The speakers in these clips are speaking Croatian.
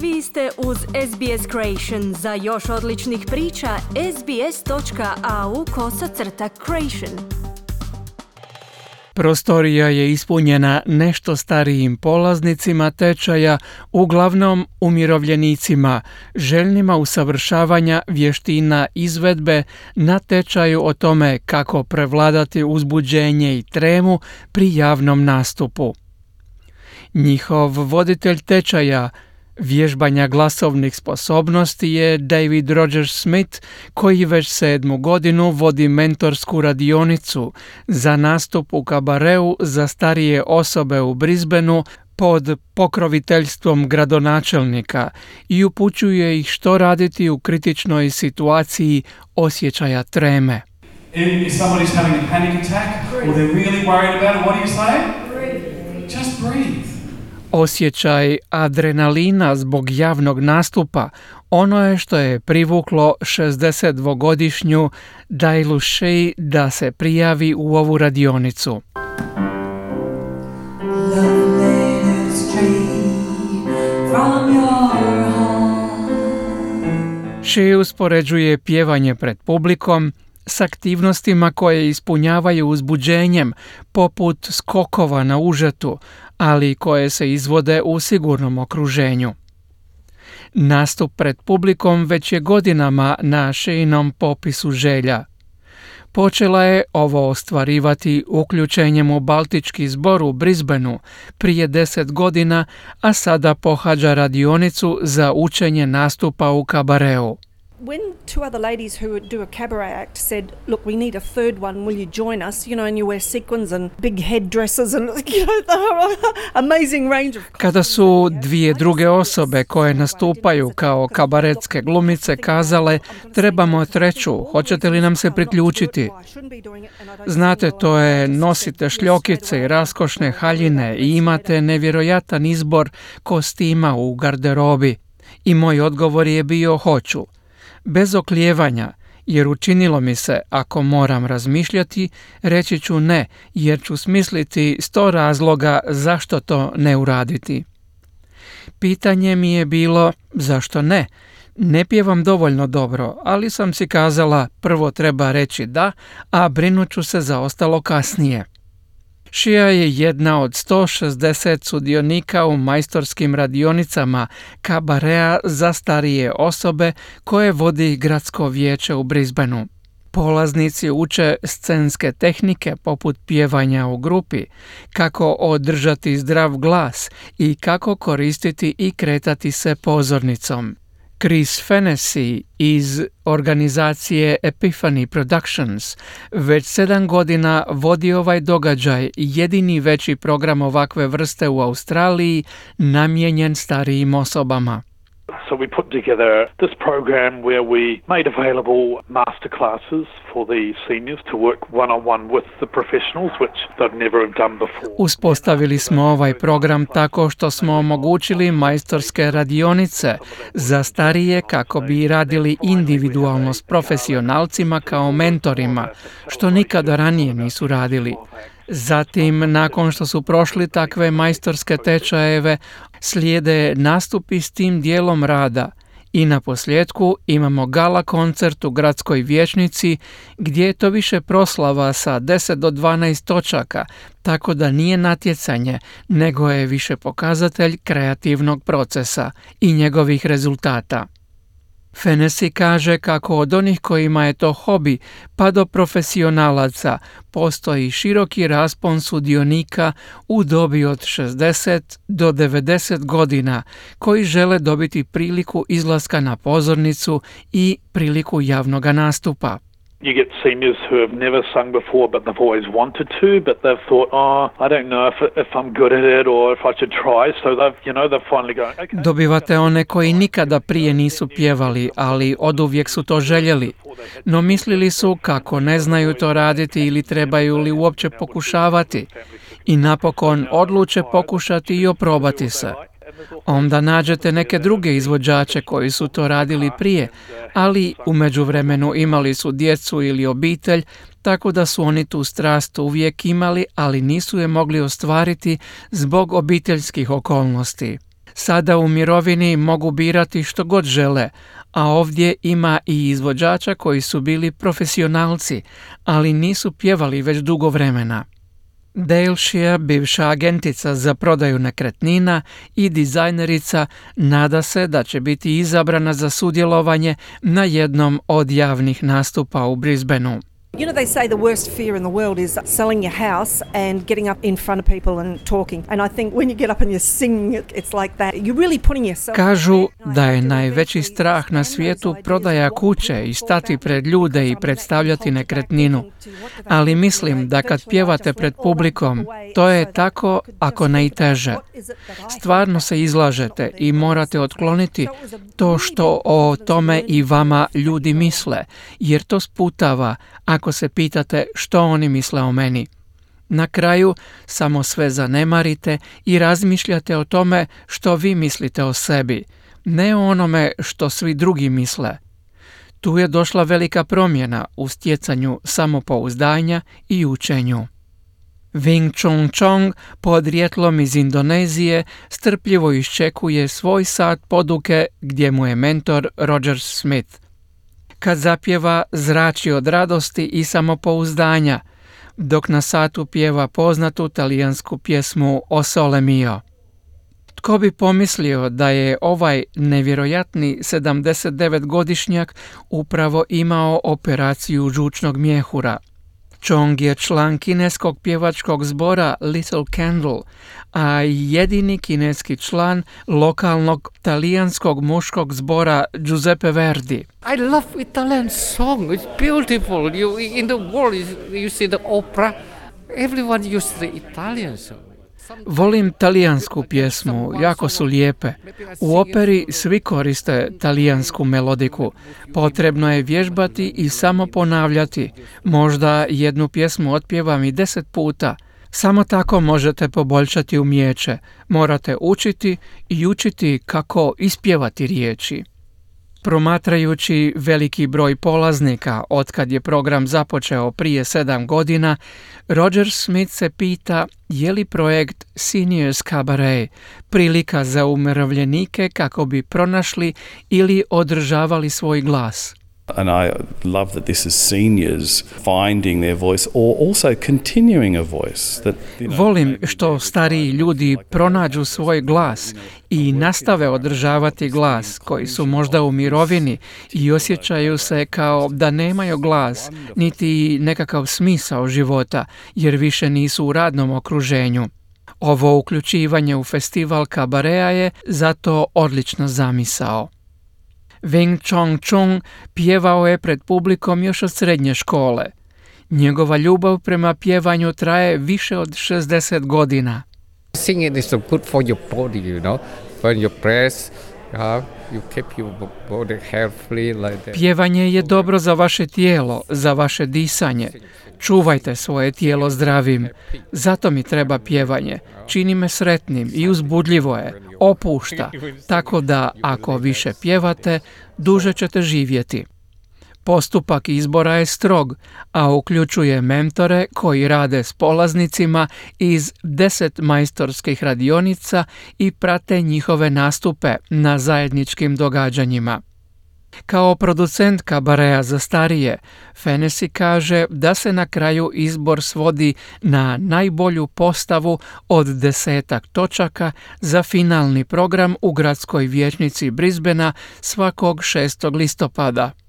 Vi ste uz SBS Creation. Za još odličnih priča, sbs.au kosacrta creation. Prostorija je ispunjena nešto starijim polaznicima tečaja, uglavnom umirovljenicima, željnima usavršavanja vještina izvedbe na tečaju o tome kako prevladati uzbuđenje i tremu pri javnom nastupu. Njihov voditelj tečaja, vježbanja glasovnih sposobnosti je David Rogers Smith koji već sedmu godinu vodi mentorsku radionicu za nastup u kabareu za starije osobe u Brisbaneu pod pokroviteljstvom gradonačelnika i upućuje ih što raditi u kritičnoj situaciji osjećaja treme. If somebody's having a panic attack or they're really worried about it, what do you say? Just breathe. Osjećaj adrenalina zbog javnog nastupa ono je što je privuklo 62-godišnju Dailu Shea da se prijavi u ovu radionicu. Shea uspoređuje pjevanje pred publikom s aktivnostima koje ispunjavaju uzbuđenjem, poput skokova na užetu, ali koje se izvode u sigurnom okruženju. Nastup pred publikom već je godinama na šejnom popisu želja. Počela je ovo ostvarivati uključenjem u Baltički zbor u Brisbaneu prije deset godina, a sada pohađa radionicu za učenje nastupa u kabareu. When two other ladies who do a cabaret act said, "Look, we need a third one. Will you join us?" You know, and you wear sequins and big headdresses and you know the amazing range of. Kada su dvije druge osobe koje nastupaju kao kabaretske glumice kazale trebamo treću, hoćete li nam se priključiti? Znate, to je nosite šljokice i raskošne haljine i imate nevjerojatan izbor kostima u garderobi. I moj odgovor je bio hoću bez oklijevanja, jer učinilo mi se, ako moram razmišljati, reći ću ne, jer ću smisliti sto razloga zašto to ne uraditi. Pitanje mi je bilo zašto ne? Ne pjevam dovoljno dobro, ali sam si kazala prvo treba reći da, a brinuću se za ostalo kasnije. Šija je jedna od 160 sudionika u majstorskim radionicama kabarea za starije osobe koje vodi gradsko vijeće u Brisbaneu. Polaznici uče scenske tehnike poput pjevanja u grupi, kako održati zdrav glas i kako koristiti i kretati se pozornicom. Chris Fennessy iz organizacije Epiphany Productions već sedam godina vodi ovaj događaj, jedini veći program ovakve vrste u Australiji namijenjen starijim osobama. So we put together this program where we made available master classes for the seniors to work one on one with the professionals which they'd never have done before. Uspostavili smo ovaj program tako što smo omogućili majstorske radionice za starije kako bi radili individualno s profesionalcima kao mentorima, što nikada ranije nisu radili. Zatim, nakon što su prošli takve majstorske tečajeve, slijede nastupi s tim dijelom rada i na posljedku imamo gala koncert u gradskoj vječnici gdje je to više proslava sa 10 do 12 točaka, tako da nije natjecanje, nego je više pokazatelj kreativnog procesa i njegovih rezultata. Fenesi kaže kako od onih kojima je to hobi pa do profesionalaca postoji široki raspon sudionika u dobi od 60 do 90 godina koji žele dobiti priliku izlaska na pozornicu i priliku javnog nastupa. You get seniors who have never sung before, but they've always wanted to, but they've thought, oh, I don't know if, if I'm good at it or if I should try. So they've, you know, they're finally going, okay. Dobivate one koji nikada prije nisu pjevali, ali oduvijek su to željeli. No mislili su kako ne znaju to raditi ili trebaju li uopće pokušavati. I napokon odluče pokušati i oprobati se. Onda nađete neke druge izvođače koji su to radili prije, ali u međuvremenu imali su djecu ili obitelj, tako da su oni tu strast uvijek imali, ali nisu je mogli ostvariti zbog obiteljskih okolnosti. Sada u mirovini mogu birati što god žele, a ovdje ima i izvođača koji su bili profesionalci, ali nisu pjevali već dugo vremena. Daleshire, bivša agentica za prodaju nekretnina i dizajnerica, nada se da će biti izabrana za sudjelovanje na jednom od javnih nastupa u Brisbaneu. You know, they say the worst fear in the world is selling your house and getting up in front of people and talking. And I think when you get up and you're singing, it's like that. You're really putting yourself. Kažu da je najveći strah na svijetu prodaja kuće i stati pred ljude i predstavljati nekretninu. Ali mislim da kad pjevate pred publikom, to je tako ako ne i teže. Stvarno se izlažete i morate otkloniti to što o tome i vama ljudi misle, jer to sputava ako se pitate što oni misle o meni. Na kraju samo sve zanemarite i razmišljate o tome što vi mislite o sebi, ne o onome što svi drugi misle. Tu je došla velika promjena u stjecanju samopouzdanja i učenju. Wing Chun Chong, podrijetlom iz Indonezije, strpljivo iščekuje svoj sat poduke gdje mu je mentor Roger Smith. Kad zapjeva, zrači od radosti i samopouzdanja, dok na satu pjeva poznatu talijansku pjesmu O Sole Mio. Tko bi pomislio da je ovaj nevjerojatni 79-godišnjak upravo imao operaciju žučnog mjehura – Chong je član kineskog pjevačkog zbora Little Candle, a jedini kineski član lokalnog talijanskog muškog zbora Giuseppe Verdi. I love Italian song. It's beautiful. You in the world you see the opera. Everyone uses the Italian song. Volim talijansku pjesmu, jako su lijepe. U operi svi koriste talijansku melodiku. Potrebno je vježbati i samo ponavljati. Možda jednu pjesmu otpjevam i deset puta. Samo tako možete poboljšati umjeće. Morate učiti i učiti kako ispjevati riječi. Promatrajući veliki broj polaznika otkad je program započeo prije sedam godina, Roger Smith se pita je li projekt Seniors Cabaret prilika za umirovljenike kako bi pronašli ili održavali svoj glas. And I love that this is seniors finding their voice or also continuing a voice. That, you know, Volim što stariji ljudi pronađu svoj glas i nastave održavati glas koji su možda u mirovini i osjećaju se kao da nemaju glas niti nekakav smisao života jer više nisu u radnom okruženju. Ovo uključivanje u festival kabareja je zato odlična zamisao. Wing Chong Chung pjevao je pred publikom još od srednje škole. Njegova ljubav prema pjevanju traje više od 60 godina. Singing is so good for your body, you know. Press, keep your that. Pjevanje je dobro za vaše tijelo, za vaše disanje. Čuvajte svoje tijelo zdravim. Zato mi treba pjevanje. Čini me sretnim i uzbudljivo je. Opušta. Tako da ako više pjevate, duže ćete živjeti. Postupak izbora je strog, a uključuje mentore koji rade s polaznicima iz deset majstorskih radionica i prate njihove nastupe na zajedničkim događanjima. Kao producent kabareja za starije, Fenesi kaže da se na kraju izbor svodi na najbolju postavu od desetak točaka za finalni program u gradskoj vijećnici Brisbena svakog 6. listopada.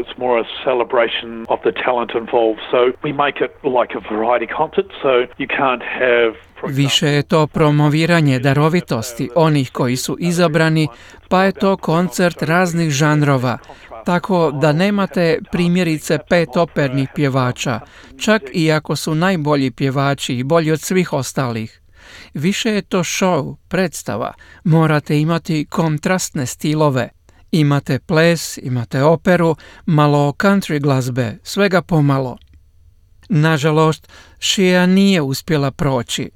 It's more a celebration of the talent involved. So we make it like a variety concert, so you can't have Više je to promoviranje darovitosti onih koji su izabrani, pa je to koncert raznih žanrova, tako da nemate primjerice pet opernih pjevača, čak i ako su najbolji pjevači i bolji od svih ostalih. Više je to show, predstava, morate imati kontrastne stilove. Imate ples, imate operu, malo country glazbe, svega pomalo. Nažalost, Shia nije uspjela proći.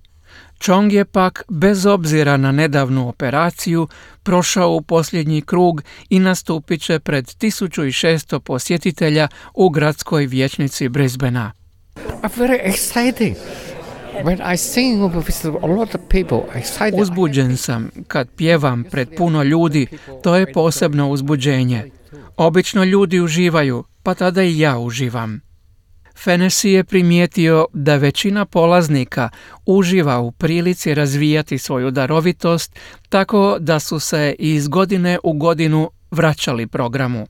Chong je pak, bez obzira na nedavnu operaciju, prošao u posljednji krug i nastupit će pred 1600 posjetitelja u gradskoj vijećnici Brisbanea. Very excited. Uzbuđen sam kad pjevam pred puno ljudi, to je posebno uzbuđenje. Obično ljudi uživaju, pa tada i ja uživam. Fenesi je primijetio da većina polaznika uživa u prilici razvijati svoju darovitost, tako da su se iz godine u godinu vraćali programu.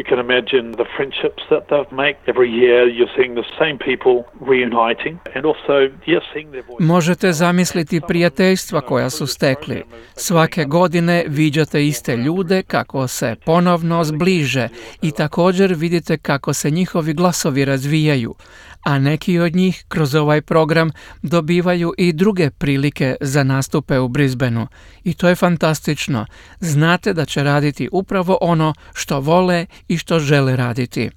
You can imagine the friendships that they've make. Every year you're seeing the same people reuniting and also, yes, seeing their voices. Možete zamisliti prijateljstva koja su stekli. Svake godine viđate iste ljude kako se ponovno zbliže i također vidite kako se njihovi glasovi razvijaju, a neki od njih kroz ovaj program dobivaju i druge prilike za nastupe u Brisbaneu. I to je fantastično. Znate da će raditi upravo ono što vole i što žele raditi.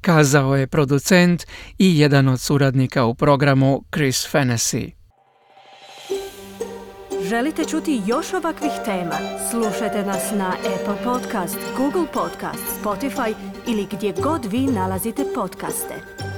Kazao je producent i jedan od suradnika u programu Chris Fennessy. Želite čuti još ovakvih tema? Slušajte nas na Apple Podcast, Google Podcast, Spotify ili gdje god vi nalazite podcaste.